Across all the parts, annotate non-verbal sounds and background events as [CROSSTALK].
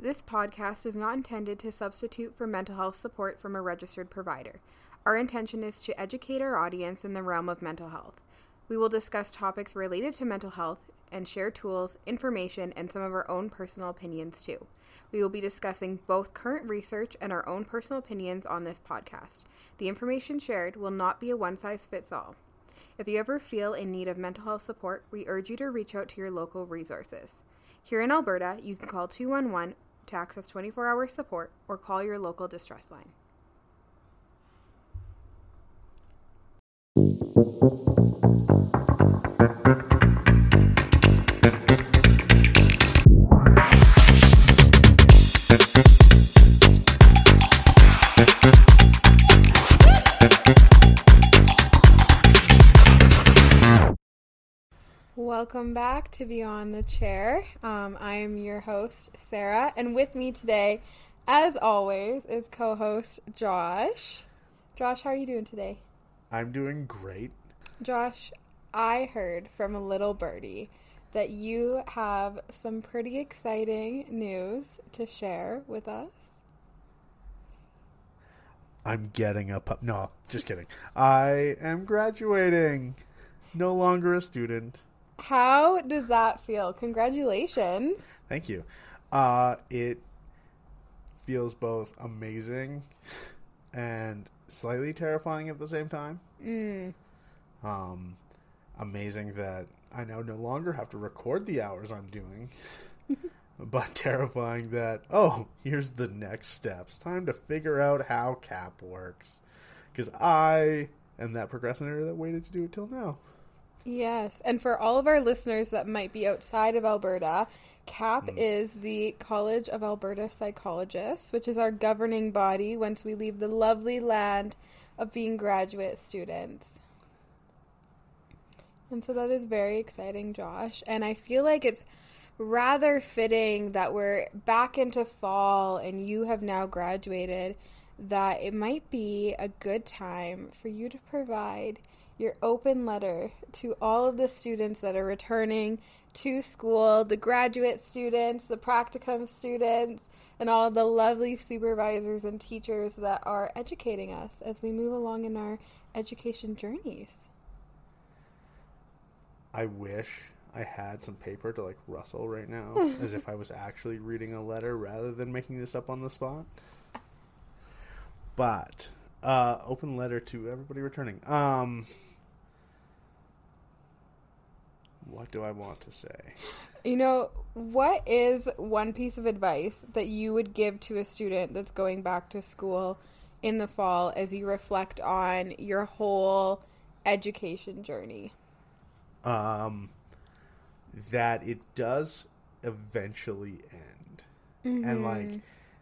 This podcast is not intended to substitute for mental health support from a registered provider. Our intention is to educate our audience in the realm of mental health. We will discuss topics related to mental health and share tools, information, and some of our own personal opinions too. We will be discussing both current research and our own personal opinions on this podcast. The information shared will not be a one size fits all. If you ever feel in need of mental health support, we urge you to reach out to your local resources. Here in Alberta, you can call 211 to access 24 hour support or call your local distress line. Welcome back to Beyond the Chair. Um, I am your host, Sarah, and with me today, as always, is co host Josh. Josh, how are you doing today? I'm doing great. Josh, I heard from a little birdie that you have some pretty exciting news to share with us. I'm getting a pup. No, just kidding. I am graduating. No longer a student. How does that feel? Congratulations. Thank you. Uh, it feels both amazing and slightly terrifying at the same time. Mm. Um, amazing that I now no longer have to record the hours I'm doing, [LAUGHS] but terrifying that oh, here's the next steps. Time to figure out how CAP works, because I am that procrastinator that waited to do it till now. Yes, and for all of our listeners that might be outside of Alberta, CAP Mm. is the College of Alberta Psychologists, which is our governing body once we leave the lovely land of being graduate students. And so that is very exciting, Josh. And I feel like it's rather fitting that we're back into fall and you have now graduated, that it might be a good time for you to provide your open letter to all of the students that are returning to school, the graduate students, the practicum students, and all the lovely supervisors and teachers that are educating us as we move along in our education journeys. I wish I had some paper to like rustle right now, [LAUGHS] as if I was actually reading a letter rather than making this up on the spot. But uh, open letter to everybody returning. Um, what do I want to say? You know, what is one piece of advice that you would give to a student that's going back to school in the fall as you reflect on your whole education journey? Um, that it does eventually end, and like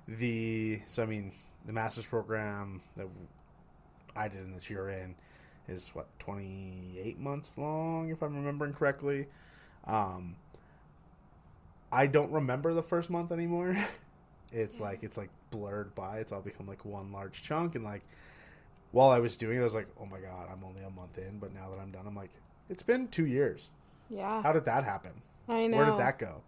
the so I mean the master's program that I did and that you're in is what 28 months long if I'm remembering correctly. Um, I don't remember the first month anymore. [LAUGHS] it's like it's like blurred by. It's all become like one large chunk and like while I was doing it I was like, "Oh my god, I'm only a month in." But now that I'm done, I'm like, "It's been 2 years. Yeah, How did that happen? I know. Where did that go?"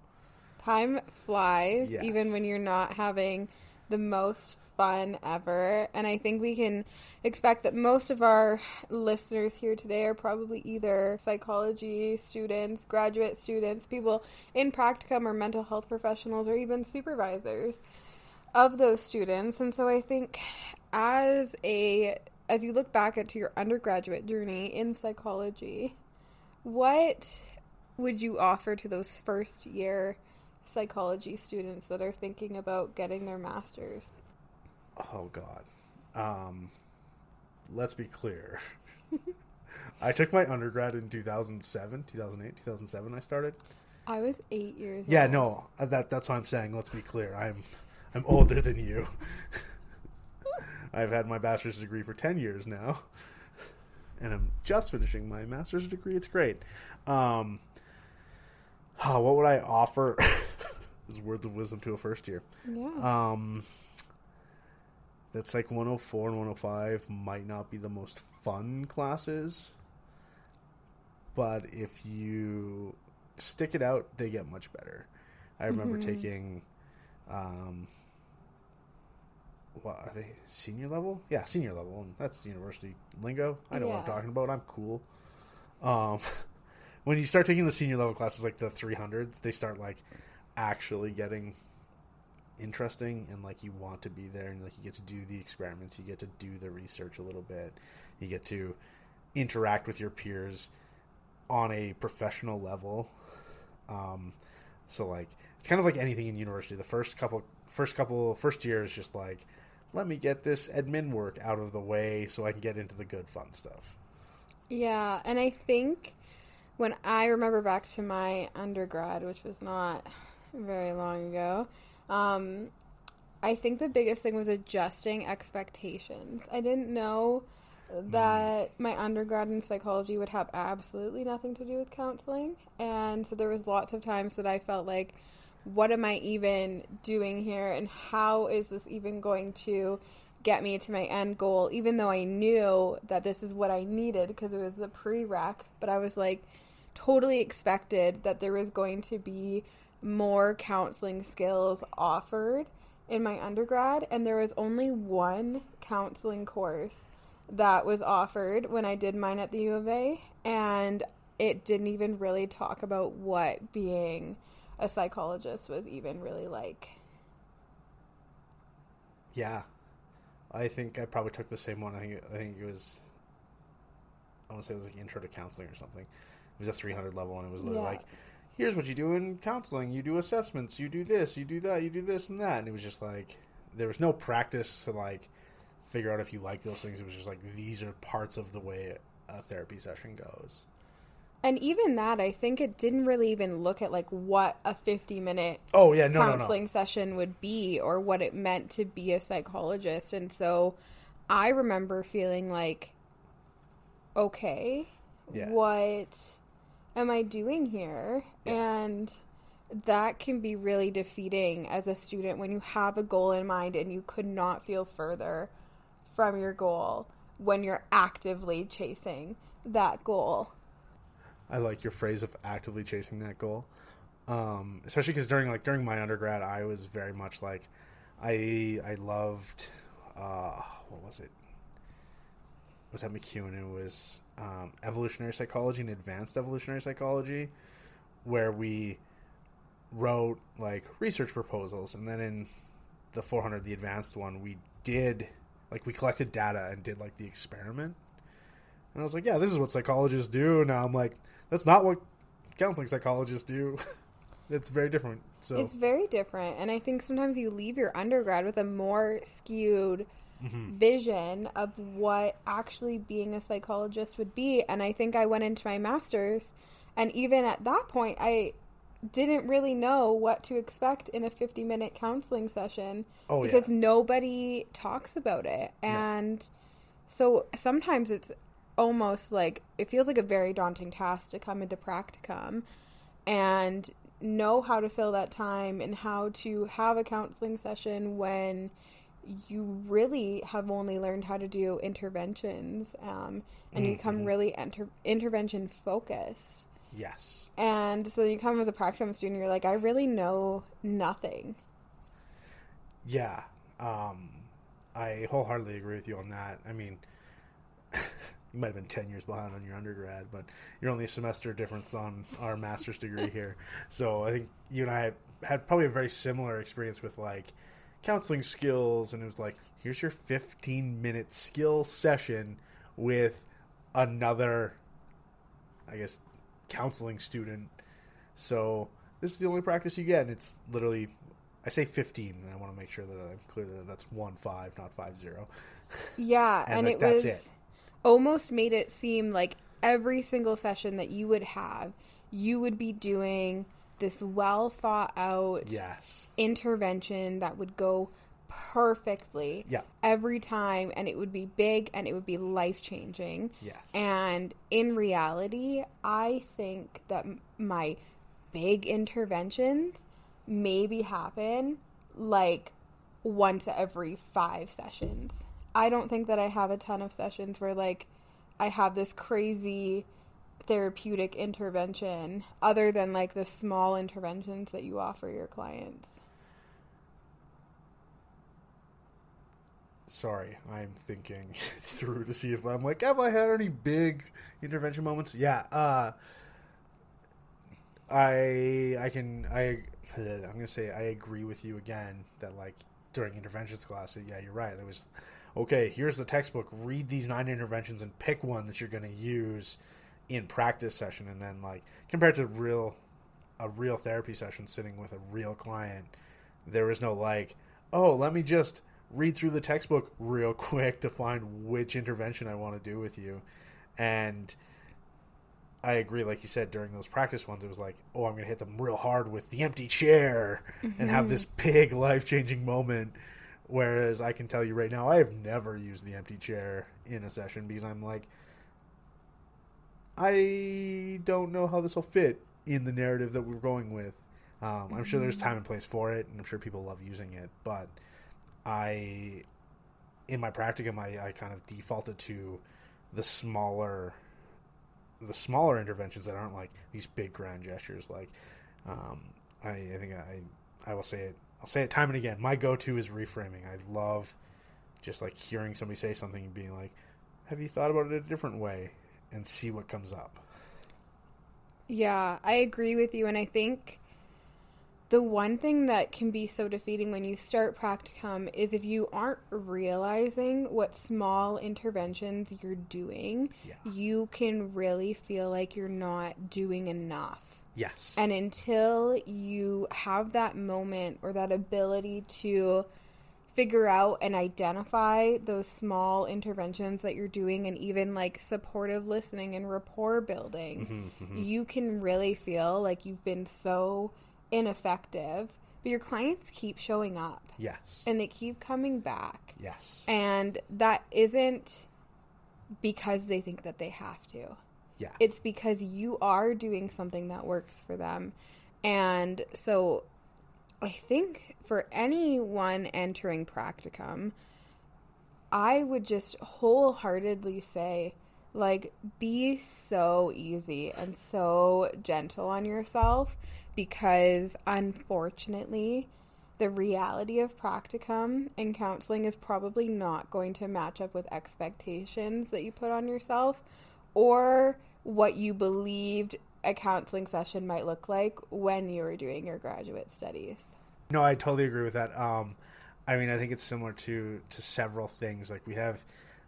Time flies, Yes. even when you're not having the most fun ever. And I think we can expect that most of our listeners here today are probably either psychology students, graduate students, people in practicum or mental health professionals, or even supervisors of those students. And so I think as a as you look back at your undergraduate journey in psychology, what would you offer to those first year psychology students that are thinking about getting their masters? Oh god. Um let's be clear. [LAUGHS] I took my undergrad in 2007, 2008, 2007 I started. I was eight years Yeah, old. no, uh, that that's why I'm saying let's be clear. I'm I'm older than you. [LAUGHS] I've had my bachelor's degree for 10 years now. And I'm just finishing my master's degree. It's great. Um oh, what would I offer [LAUGHS] as words of wisdom to a first year? Yeah. Um, that's like 104 and 105 might not be the most fun classes, but if you stick it out, they get much better. I remember Mhm. taking um, what are they? Senior level? Yeah, senior level, and that's university lingo. I know what I'm talking about. I'm cool. Um, [LAUGHS] when you start taking the senior level classes, like the 300s, they start like actually getting interesting and like you want to be there and like you get to do the experiments you get to do the research a little bit you get to interact with your peers on a professional level. Um so like it's kind of like anything in university. The first couple first couple first year is just like let me get this admin work out of the way so i can get into the good fun stuff. Yeah, and I think when I remember back to my undergrad, which was not very long ago, um, I think the biggest thing was adjusting expectations. I didn't know that my undergrad in psychology would have absolutely nothing to do with counseling, and so there was lots of times that I felt like, what am I even doing here, and how is this even going to get me to my end goal, even though I knew that this is what I needed because it was the prereq. But I was like totally expected that there was going to be more counseling skills offered in my undergrad, and there was only one counseling course that was offered when I did mine at the U of A, and it didn't even really talk about what being a psychologist was even really like. yeah i think i probably took the same one i think, I think it was i want to say it was like intro to counseling or something it was a 300 level and it was Yeah. like here's what you do in counseling. You do assessments. You do this. You do that. You do this and that. And it was just like there was no practice to like figure out if you like those things. It was just like these are parts of the way a therapy session goes. And even that, I think it didn't really even look at like what a 50 minute oh yeah. No no counseling no session would be or what it meant to be a psychologist. And so I remember feeling like, okay, Yeah. what am I doing here? Yeah. And that can be really defeating as a student when you have a goal in mind and you could not feel further from your goal when you're actively chasing that goal. I like your phrase of actively chasing that goal. Um, especially because during like during my undergrad, I was very much like, I I loved, uh, what was it? Was at MacEwan. It was um, evolutionary psychology and advanced evolutionary psychology, where we wrote like research proposals, and then in the 400, the advanced one, we did like we collected data and did like the experiment. And I was like, yeah, this is what psychologists do. Now I'm like, that's not what counseling psychologists do. [LAUGHS] it's very different. So It's very different, and I think sometimes you leave your undergrad with a more skewed Mm-hmm. vision of what actually being a psychologist would be. And I think I went into my master's, and even at that point, I didn't really know what to expect in a 50 minute counseling session Oh, because yeah. nobody talks about it. And so sometimes it's almost like it feels like a very daunting task to come into practicum and know how to fill that time and how to have a counseling session when you really have only learned how to do interventions um, and you become really enter- intervention focused. yes, And so you come as a practicum student, you're like, I really know nothing. yeah. Um, I wholeheartedly agree with you on that. I mean, [LAUGHS] you might have been ten years behind on your undergrad, but you're only a semester difference on our master's degree here. [LAUGHS] So I think you and I had, had probably a very similar experience with like counseling skills, and it was like, here's your 15 minute skill session with another, I guess, counseling student. So this is the only practice you get, and it's literally, I say 15, and I want to make sure that I'm clear that that's one five, not five zero. Yeah, [LAUGHS] And, and, like, it that's was it. almost made it seem like every single session that you would have, you would be doing this well thought out Yes. intervention that would go perfectly Yeah. every time and it would be big and it would be life changing. Yes. And in reality, I think that my big interventions maybe happen like once every five sessions. I don't think that I have a ton of sessions where like I have this crazy therapeutic intervention other than like the small interventions that you offer your clients. sorry, I'm thinking [LAUGHS] through to see if I'm like, have I had any big intervention moments? Yeah. Uh, I I can I I'm gonna say I agree with you again that like during interventions class, yeah, you're right. There was okay. Here's the textbook. Read these nine interventions and pick one that you're gonna use in practice session, and then like compared to real a real therapy session sitting with a real client, there was no like, oh, let me just read through the textbook real [LAUGHS] quick to find which intervention I want to do with you. And I agree, like you said, during those practice ones, it was like, oh, I'm going to hit them real hard with the empty chair mm-hmm. and have this mm-hmm. big life changing moment. Whereas I can tell you right now, I have never used the empty chair in a session because I'm like, I don't know how this will fit in the narrative that we're going with. Um, I'm sure there's mm-hmm. time and place for it, and I'm sure people love using it. But I, in my practicum, I, I kind of defaulted to the smaller, the smaller interventions that aren't like these big grand gestures. Like, um, I, I think I, I will say it. I'll say it time and again. My go-to is reframing. I love just like hearing somebody say something and being like, "Have you thought about it a different way?" And see what comes up. Yeah, I agree with you, and I think the one thing that can be so defeating when you start practicum is if you aren't realizing what small interventions you're doing, yeah. you can really feel like you're not doing enough. Yes. And until you have that moment or that ability to figure out and identify those small interventions that you're doing and even like supportive listening and rapport building, mm-hmm, mm-hmm. you can really feel like you've been so ineffective, but your clients keep showing up. Yes. And they keep coming back. Yes. And that isn't because they think that they have to. Yeah. It's because you are doing something that works for them. And so I think for anyone entering practicum, I would just wholeheartedly say like, be so easy and so gentle on yourself because unfortunately, the reality of practicum and counseling is probably not going to match up with expectations that you put on yourself or what you believed a counseling session might look like when you were doing your graduate studies. No, I totally agree with that. Um, I mean, I think it's similar to to several things. Like we have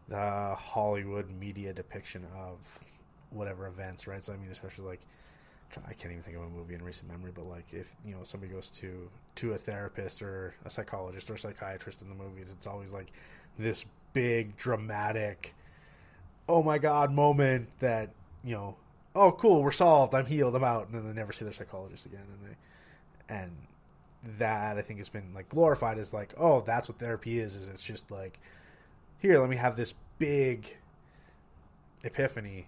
the Hollywood media depiction of whatever events, right? So I mean, especially like I can't even think of a movie in recent memory, but like if you know somebody goes to to a therapist or a psychologist or a psychiatrist in the movies, it's always like this big dramatic, oh my god moment that you know, oh cool, we're solved, I'm healed, I'm out, and then they never see their psychologist again, and they and that I think has been like glorified as like oh that's what therapy is is it's just like here, let me have this big epiphany,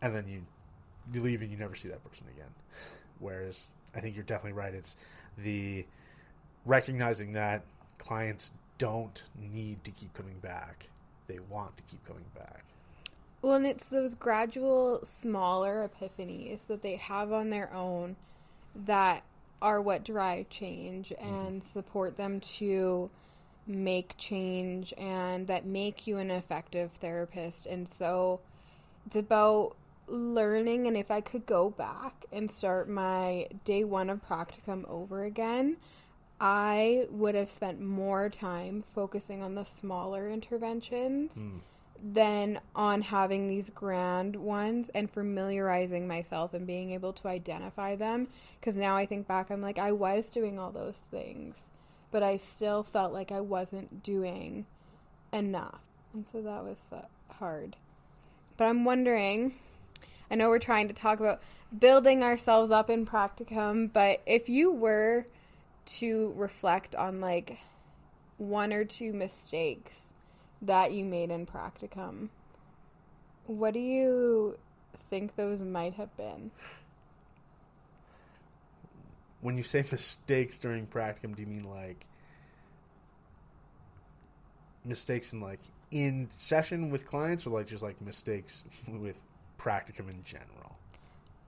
and then you you leave and you never see that person again. Whereas I think you're definitely right. It's the recognizing that clients don't need to keep coming back; they want to keep coming back. Well, and it's those gradual, smaller epiphanies that they have on their own that are what drive change mm-hmm. and support them to make change and that make you an effective therapist. And so it's about learning. And if I could go back and start my day one of practicum over again, I would have spent more time focusing on the smaller interventions. Mm. Than on having these grand ones and familiarizing myself and being able to identify them. Because now I think back, I'm like, I was doing all those things but I still felt like I wasn't doing enough. And so that was uh, hard. But I'm wondering I know we're trying to talk about building ourselves up in practicum, but if you were to reflect on like one or two mistakes that you made in practicum, what do you think those might have been? when you say [LAUGHS] mistakes during practicum, do you mean like mistakes in like in session with clients, or like just like mistakes [LAUGHS] with practicum in general?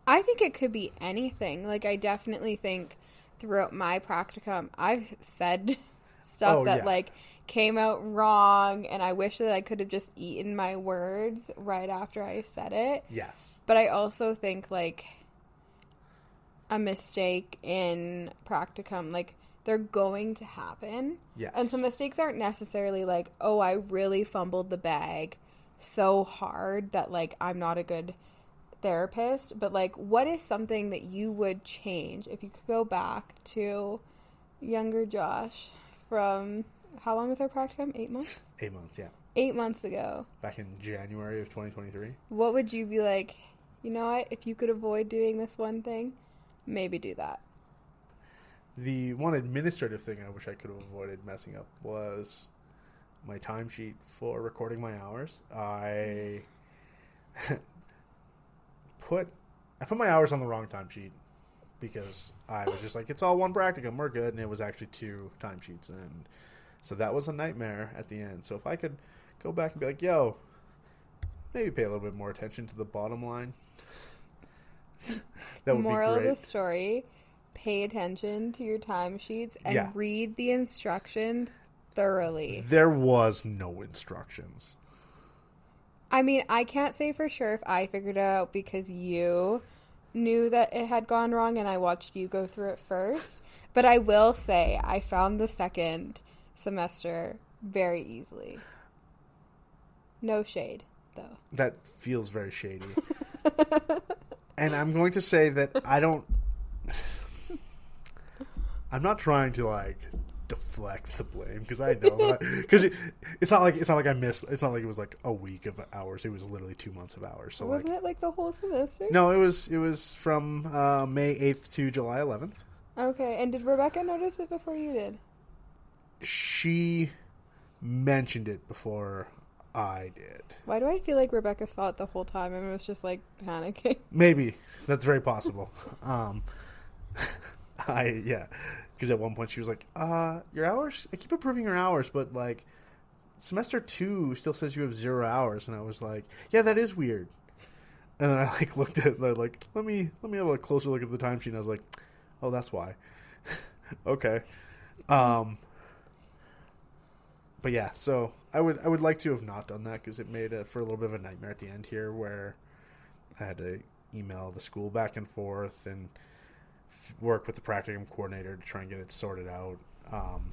I think it could be anything. Like I definitely think throughout my practicum, I've said [LAUGHS] stuff Oh, that yeah. like came out wrong and I wish that I could have just eaten my words right after I said it. Yes. But I also think like a mistake in practicum, like they're going to happen. Yes. And so mistakes aren't necessarily like, oh, I really fumbled the bag so hard that like I'm not a good therapist. But like, what is something that you would change if you could go back to younger Josh from how long was our practicum? Eight months? Eight months, yeah. Eight months ago. Back in January of 2023. What would you be like, you know what, if you could avoid doing this one thing, maybe do that. The one administrative thing I wish I could have avoided messing up was my timesheet for recording my hours. I [LAUGHS] put I put my hours on the wrong timesheet because I was just like, it's all one practicum, we're good, and it was actually two timesheets, and so that was a nightmare at the end. So if I could go back and be like, yo, maybe pay a little bit more attention to the bottom line. that would Moral be great. of the story pay attention to your timesheets and Yeah. read the instructions thoroughly. There was no instructions. I mean, I can't say for sure if I figured it out because you knew that it had gone wrong and I watched you go through it first. But I will say I found the second semester very easily. No shade, though. That feels very shady. [LAUGHS] and I'm going to say that I don't. I'm not trying to like deflect the blame because I know that [LAUGHS] because it, it's not like it's not like I missed. It's not like it was like a week of hours. It was literally two months of hours. So Wasn't like, it like the whole semester? no, it was it was from uh, May 8th to July 11th. Okay, and did Rebecca notice it before you did? She mentioned it before I did. Why do I feel like Rebecca saw it the whole time and was just like panicking? [LAUGHS] Maybe that's very possible. um, [LAUGHS] I yeah, because at one point she was like, "Uh, your hours. I keep approving your hours, but like semester two still says you have zero hours." And I was like, "Yeah, that is weird." And then I like [LAUGHS] looked at it, like, "Let me let me have a closer look at the timesheet." And I was like, "Oh, that's why." okay. Um. But yeah, so I would I would like to have not done that because it made it for a little bit of a nightmare at the end here where I had to email the school back and forth and f- work with the practicum coordinator to try and get it sorted out. Um,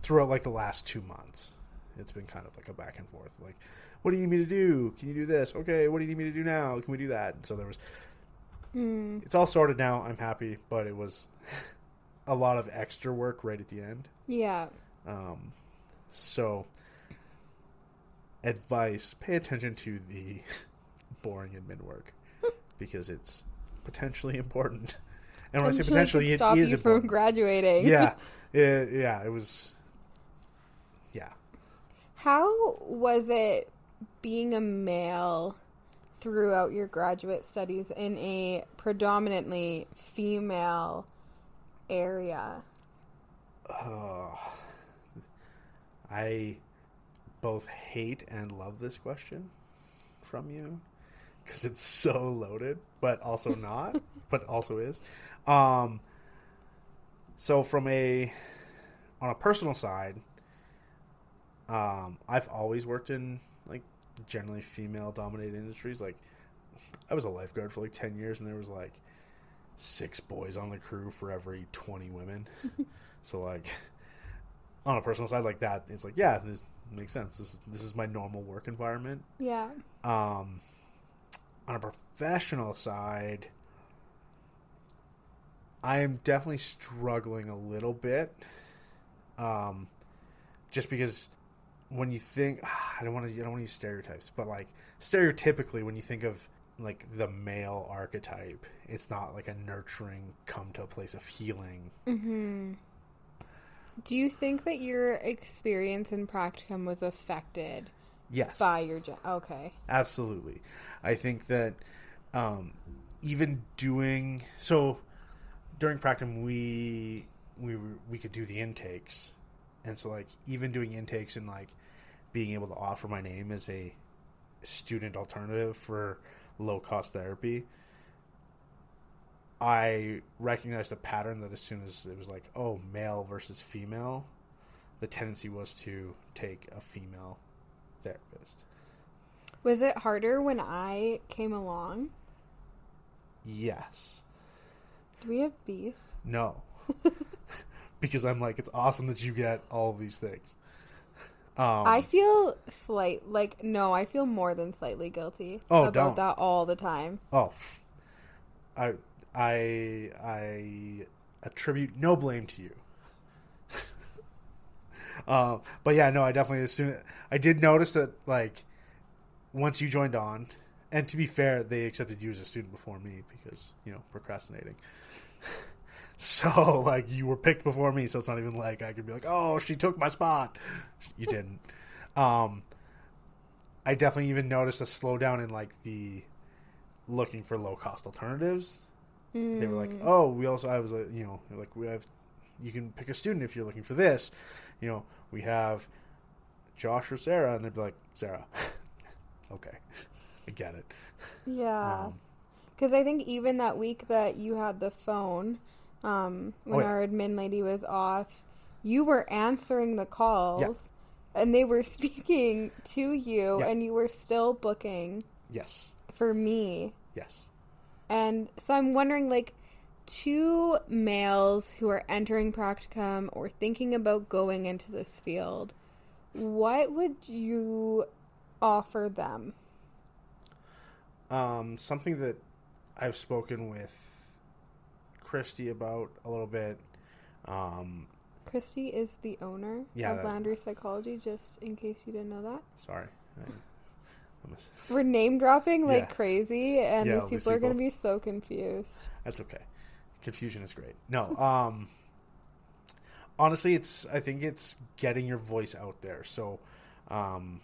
throughout like the last two months, it's been kind of like a back and forth. Like, what do you need me to do? Can you do this? Okay, what do you need me to do now? Can we do that? And so there was. Hmm. It's all sorted now. I'm happy, but it was [LAUGHS] a lot of extra work right at the end. Yeah. Um, so, advice: pay attention to the [LAUGHS] boring admin work [LAUGHS] because it's potentially important. [LAUGHS] And when I say Potentially it stop is you from important. graduating. yeah, it, yeah, it was. Yeah, How was it being a male throughout your graduate studies in a predominantly female area? uh, I both hate and love this question from you because it's so loaded, but also [LAUGHS] not, but also is. Um, so from a on a personal side, um, I've always worked in like generally female dominated industries. Like I was a lifeguard for like ten years, and there was like six boys on the crew for every twenty women. [LAUGHS] so like [LAUGHS] on a personal side, like that, it's like yeah, this makes sense. This this is my normal work environment. Yeah. Um, on a professional side, I am definitely struggling a little bit. Um, just because when you think, [SIGHS] I don't want to, I don't want to use stereotypes, but like stereotypically, when you think of like the male archetype, it's not like a nurturing, come to a place of healing. hmm Do you think that your experience in practicum was affected Yes. by your gen- okay? Absolutely. I think that um, even doing so during practicum we we were, we could do the intakes, and so like even doing intakes and like being able to offer my name as a student alternative for low cost therapy I recognized a pattern that as soon as it was like, oh, male versus female, the tendency was to take a female therapist. Was it harder when I came along? Yes. Do we have beef? No. [LAUGHS] [LAUGHS] because I'm like, it's awesome that you get all of these things. Um, I feel slight like no, I feel more than slightly guilty Oh, about don't. that all the time. oh, I, I, I attribute no blame to you. [LAUGHS] um, but yeah, no, I definitely as soon I did notice that like once you joined on, and to be fair, they accepted you as a student before me because you know procrastinating. [LAUGHS] so [LAUGHS] like you were picked before me, so it's not even like I could be like, oh, she took my spot. You didn't. Um, I definitely even noticed a slowdown in like the looking for low cost alternatives. They were like, Mm. oh, we also I was like, you know, like we have, you can pick a student if you're looking for this. You know, we have Josh or Sarah, and they'd be like, Sarah. [LAUGHS] okay, I get it. Yeah. Um, Because I think even that week that you had the phone, um, when Oh, yeah. our admin lady was off, you were answering the calls and they were [LAUGHS] speaking to you Yeah. and you were still booking yes, for me. yes. And so I'm wondering like two males who are entering practicum or thinking about going into this field, what would you offer them? Um, something that I've spoken with Christy about a little bit. Um, Christy is the owner Yeah, of that- Landry Psychology, just in case you didn't know that. sorry. I, [LAUGHS] We're name dropping like Yeah. crazy, and Yeah, these people these are going to be so confused. That's okay. Confusion is great. No, um honestly it's I think it's getting your voice out there. So um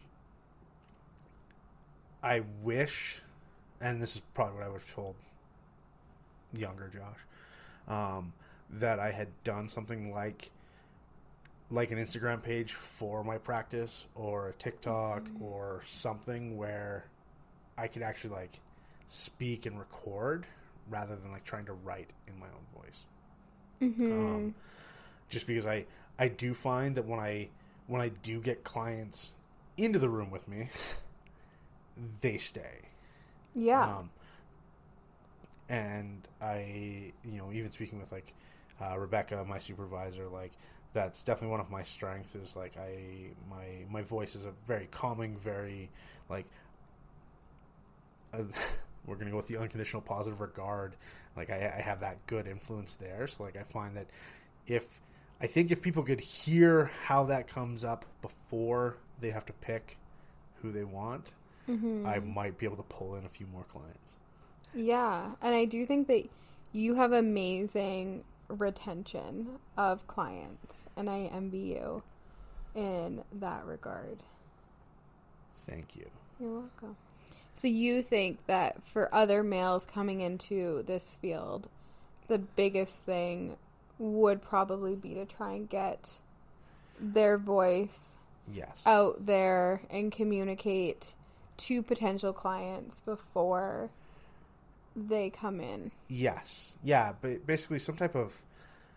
I wish and this is probably what I would have told younger Josh, um, that I had done something like like an Instagram page for my practice or a TikTok or something where I could actually like speak and record rather than like trying to write in my own voice. Mm-hmm. Um, just because I I do find that when I when I do get clients into the room with me, [LAUGHS] they stay. yeah. Um, and I, you know, even speaking with like uh, Rebecca, my supervisor, like that's definitely one of my strengths. Is like I my my voice is a very calming, very like. Uh, [LAUGHS] we're gonna go with the unconditional positive regard. Like I, I have that good influence there. So like I find that if I think if people could hear how that comes up before they have to pick who they want, mm-hmm. I might be able to pull in a few more clients. Yeah, and I do think that you have amazing retention of clients, and I envy you in that regard. Thank you. You're welcome. So you think that for other males coming into this field, the biggest thing would probably be to try and get their voice Yes. out there and communicate to potential clients before they come in. Yes. Yeah, but basically some type of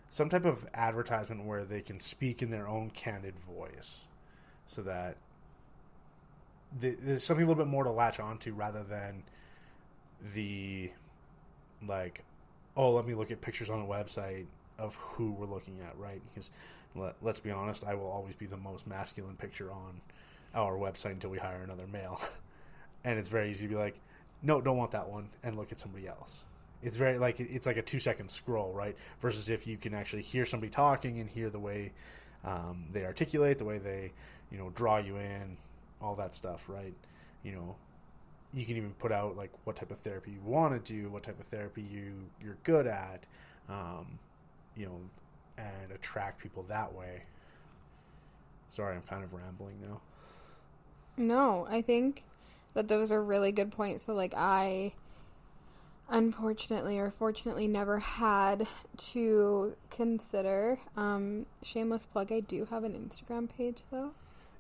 some type of advertisement where they can speak in their own candid voice so that th- there's something a little bit more to latch onto rather than the like oh let me look at pictures on a website of who we're looking at right because let, let's be honest i will always be the most masculine picture on our website until we hire another male [LAUGHS] and it's very easy to be like no don't want that one and look at somebody else. It's very like it's like a two second scroll right? Versus if you can actually hear somebody talking and hear the way um, they articulate the way they you know draw you in all that stuff right? You know you can even put out like what type of therapy you want to do what type of therapy you you're good at um, you know and attract people that way. Sorry i'm kind of rambling now. No, I think that those are really good points. So, like, I unfortunately or fortunately never had to consider. Um, shameless plug, I do have an Instagram page though.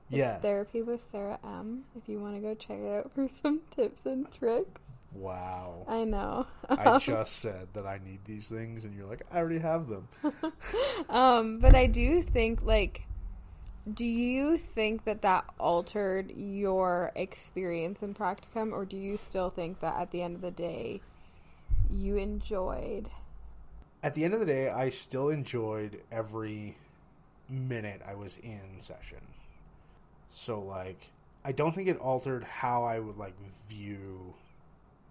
It's yeah Therapy with Sarah M. If you want to go check it out for [LAUGHS] some tips and tricks. Wow. I know. I [LAUGHS] just said that I need these things, and you're like, I already have them. [LAUGHS] um, but I do think, like, do you think that that altered your experience in practicum, or do you still think that at the end of the day, you enjoyed? At the end of the day, I still enjoyed every minute I was in session. So, like, I don't think it altered how I would, like, view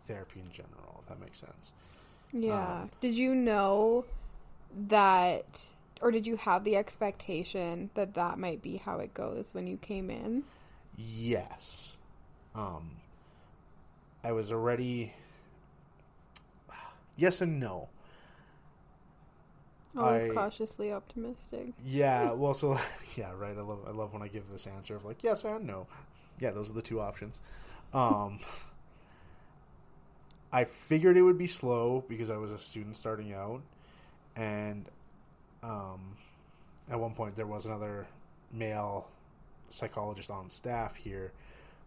therapy in general, if that makes sense. Yeah. Um, did you know that, or did you have the expectation that that might be how it goes when you came in? Yes. Um, I was already. Yes and no. Always I- cautiously optimistic. Yeah, [LAUGHS] well, so [LAUGHS] yeah, right. I love I love when I give this answer of like yes and no. Yeah, those are the two options. Um, [LAUGHS] I figured it would be slow because I was a student starting out, and um, at one point there was another male psychologist on staff here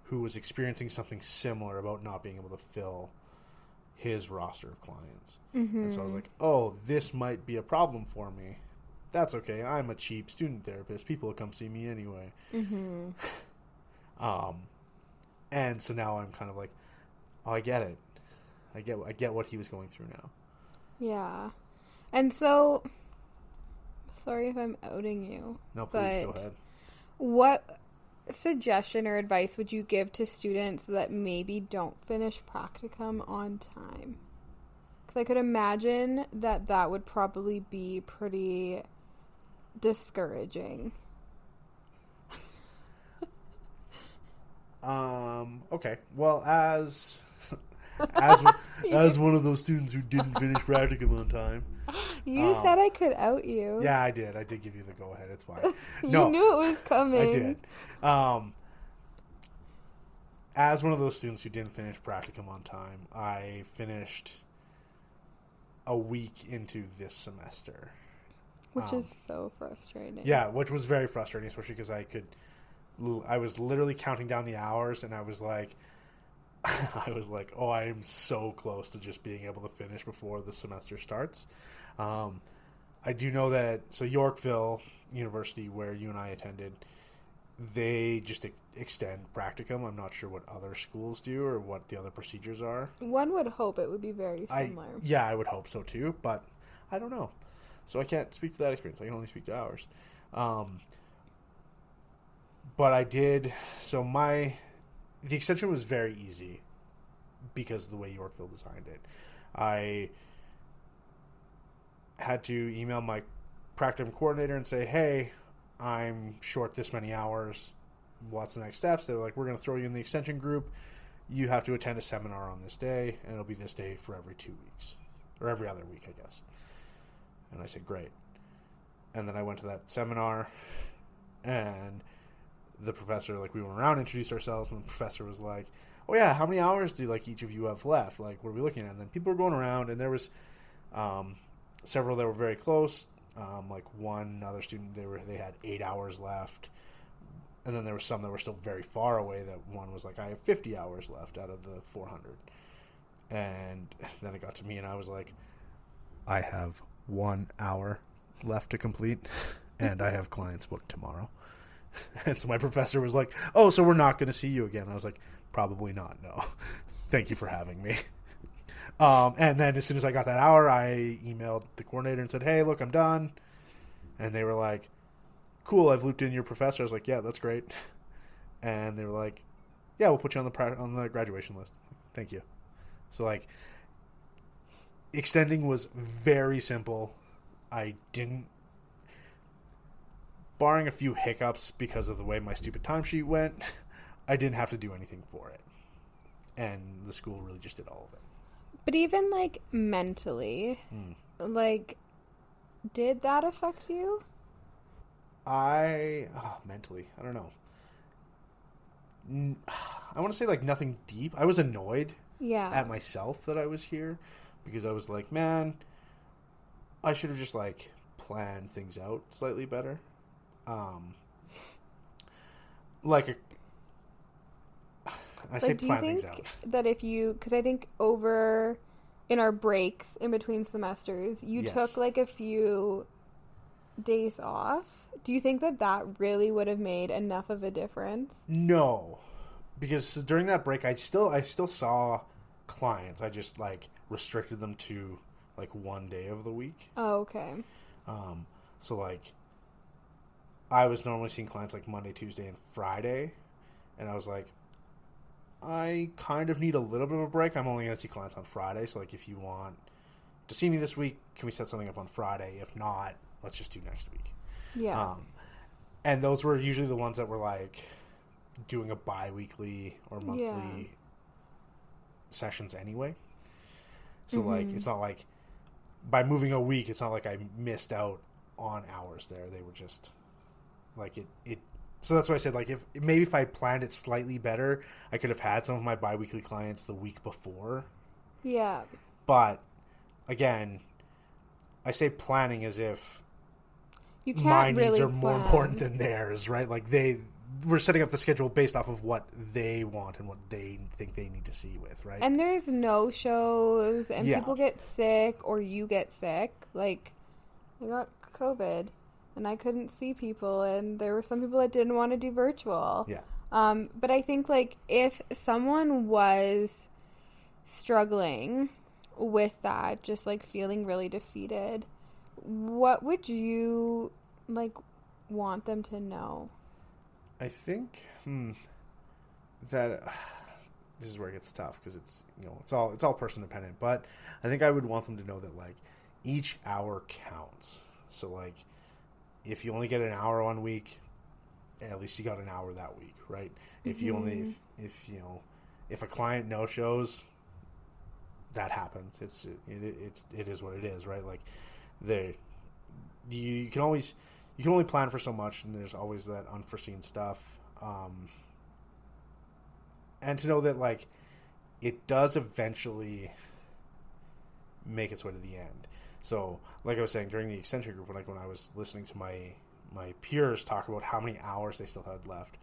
who was experiencing something similar about not being able to fill his roster of clients. And so I was like, oh, this might be a problem for me. That's okay. I'm a cheap student therapist. People will come see me anyway. Mm-hmm. [LAUGHS] Um, and so now I'm kind of like, oh, I get it. I get I get what he was going through now. Yeah. And so, sorry if I'm outing you. No, please go ahead. What suggestion or advice would you give to students that maybe don't finish practicum on time? Because I could imagine that that would probably be pretty discouraging. [LAUGHS] Um, okay. Well, as [LAUGHS] as [LAUGHS] as one of those students who didn't finish practicum on time. You Oh. said I could out you. Yeah, I did. I did give you the go ahead. It's fine. [LAUGHS] You No, knew it was coming. I did. Um, as one of those students who didn't finish practicum on time, I finished a week into this semester. Which Um, is so frustrating. Yeah, which was very frustrating, especially because I could, I was literally counting down the hours, and I was like, [LAUGHS] I was like, oh, I am so close to just being able to finish before the semester starts. Um, I do know that so Yorkville University, where you and I attended, they just ex- extend practicum. I'm not sure what other schools do or what the other procedures are. One would hope it would be very I similar. yeah, I would hope so too, but I don't know. So I can't speak to that experience. I can only speak to ours. Um, but I did. So my the extension was very easy because of the way Yorkville designed it. I had to email my practicum coordinator and say, "Hey, I'm short this many hours. What's the next steps?" They were like, "We're going to throw you in the extension group. You have to attend a seminar on this day, and it'll be this day for every two weeks or every other week, I guess." And I said, "Great." And then I went to that seminar, and the professor, like, we went around, introduced ourselves, and the professor was like, "Oh yeah, how many hours do like each of you have left? Like, what are we looking at?" And then people were going around, and there was um, several that were very close. Um, like one other student, they were they had eight hours left, and then there were some that were still very far away. That one was like, "I have fifty hours left out of the 400." And then it got to me, and I was like, "I have one hour left to complete, [LAUGHS] and I have clients booked tomorrow." [LAUGHS] And so my professor was like, "Oh, so we're not going to see you again?" I was like, "Probably not. No. [LAUGHS] Thank you for having me." [LAUGHS] Um, and then as soon as I got that hour, I emailed the coordinator and said, "Hey, look, I'm done." And they were like, "Cool, I've looped in your professor." I was like, "Yeah, that's great." And they were like, "Yeah, we'll put you on the pri- on the graduation list." Thank you. So like, extending was very simple. I didn't, barring a few hiccups because of the way my stupid timesheet went, I didn't have to do anything for it, and the school really just did all of it. But even like mentally, Hmm. like, did that affect you? I oh, mentally, I don't know. N- I want to say like nothing deep. I was annoyed Yeah. at myself that I was here because I was like, man, I should have just like planned things out slightly better. Um, like a, I say Like, do you plan think things out. that if you, because I think over in our breaks in between semesters, you Yes. took like a few days off. Do you think that that really would have made enough of a difference? No, because during that break, I still I still saw clients. I just like restricted them to like one day of the week. Oh, okay. Um, so like, I was normally seeing clients like Monday, Tuesday, and Friday, and I was like, I kind of need a little bit of a break. I'm only going to see clients on Friday, so like, if you want to see me this week, can we set something up on Friday? If not, let's just do next week. Yeah. Um, and those were usually the ones that were like doing a bi-weekly or monthly Yeah. sessions anyway. So like, Mhm. it's not like by moving a week, it's not like I missed out on hours there. They were just like it. It. So that's why I said like if maybe if I planned it slightly better, I could have had some of my bi-weekly clients the week before. yeah. But again, I say planning as if You can't my really needs are more important than theirs, right? Like they we're setting up the schedule based off of what they want and what they think they need to see with, right? And there's no shows, and Yeah. people get sick, or you get sick. Like, I got COVID, and I couldn't see people, and there were some people that didn't want to do virtual. yeah. Um, but I think like if someone was struggling with that, just like feeling really defeated, what would you like want them to know? I think hmm, that [SIGHS] this is where it gets tough because it's you know it's all it's all person dependent. But I think I would want them to know that like each hour counts. So like if you only get an hour one week, at least you got an hour that week, right? If you only if, if you know if a client no shows, that happens. It's it, it, it's it is what it is, right? Like there you, you can always you can only plan for so much, and there's always that unforeseen stuff. Um, and to know that like it does eventually make its way to the end. So, like I was saying during the extension group, like when I was listening to my my peers talk about how many hours they still had left,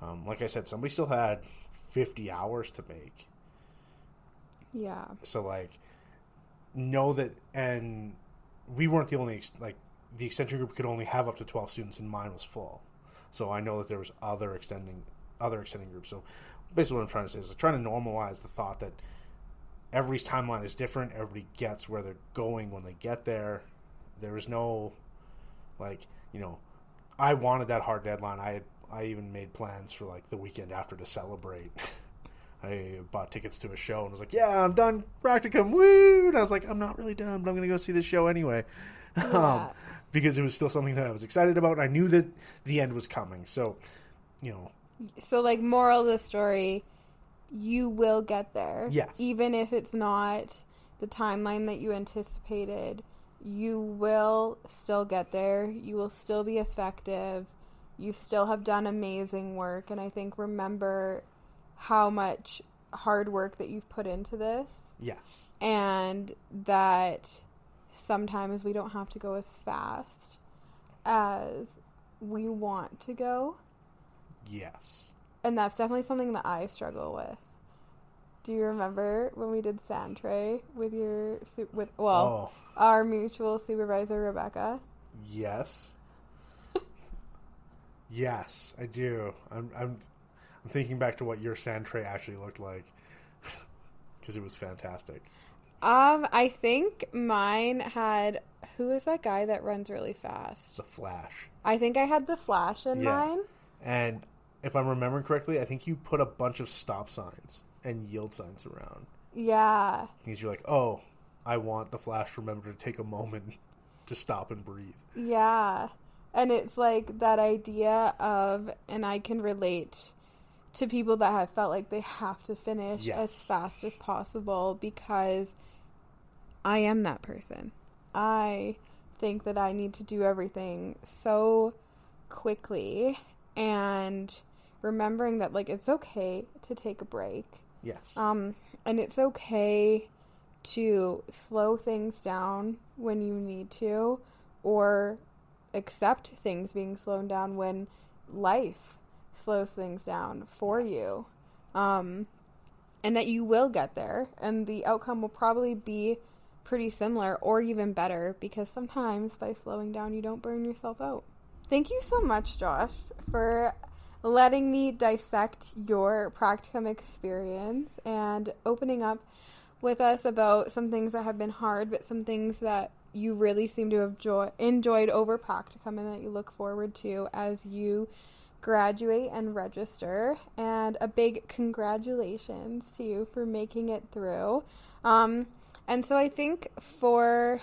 um, like I said, somebody still had fifty hours to make. Yeah. So like, know that, and we weren't the only like the extension group could only have up to twelve students, and mine was full. So I know that there was other extending other extending groups. So basically, what I'm trying to say is like, trying to normalize the thought that everybody's timeline is different. Everybody gets where they're going when they get there. There is no like you know, I wanted that hard deadline. I had, I even made plans for like the weekend after to celebrate. [LAUGHS] I bought tickets to a show and was like, "Yeah, I'm done practicum." Woo! And I was like, "I'm not really done, but I'm going to go see this show anyway," [LAUGHS] um, because it was still something that I was excited about. And I knew that the end was coming. So, you know, So like moral of the story, you will get there. Yes. Even if it's not the timeline that you anticipated, you will still get there. You will still be effective. You still have done amazing work and I think remember how much hard work that you've put into this yes, and that sometimes we don't have to go as fast as we want to go yes, and that's definitely something that I struggle with. Do you remember when we did sand tray with your with well oh, our mutual supervisor Rebecca? yes, yes, I do. I'm, I'm, I'm thinking back to what your sand tray actually looked like [LAUGHS] because it was fantastic. Um, I think mine had who is that guy that runs really fast? The Flash. I think I had the flash in Yeah. mine. And if I'm remembering correctly, I think you put a bunch of stop signs and yield signs around. Yeah. Because you're like, oh, I want the Flash to remember to take a moment [LAUGHS] to stop and breathe. Yeah. And it's like that idea of, and I can relate to people that have felt like they have to finish Yes. as fast as possible because I am that person. I think that I need to do everything so quickly and remembering that like it's okay to take a break. Yes. Um, and it's okay to slow things down when you need to, or accept things being slowed down when life slows things down for Yes. you. Um, and that you will get there, and the outcome will probably be pretty similar or even better because sometimes by slowing down, you don't burn yourself out. Thank you so much, Josh, for letting me dissect your practicum experience and opening up with us about some things that have been hard, but some things that you really seem to have joy- enjoyed over practicum and that you look forward to as you graduate and register. And a big congratulations to you for making it through. Um, and so I think for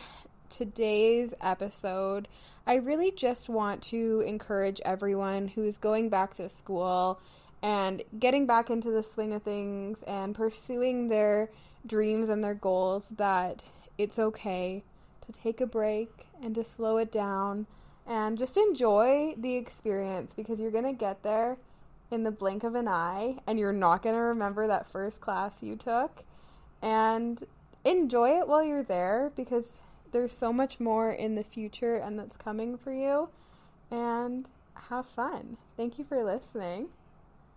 today's episode, I really just want to encourage everyone who's going back to school and getting back into the swing of things and pursuing their dreams and their goals that it's okay to take a break and to slow it down and just enjoy the experience because you're going to get there in the blink of an eye and you're not going to remember that first class you took. And enjoy it while you're there because there's so much more in the future and that's coming for you. And have fun. Thank you for listening.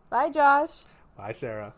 Bye, Josh. Bye, Sarah.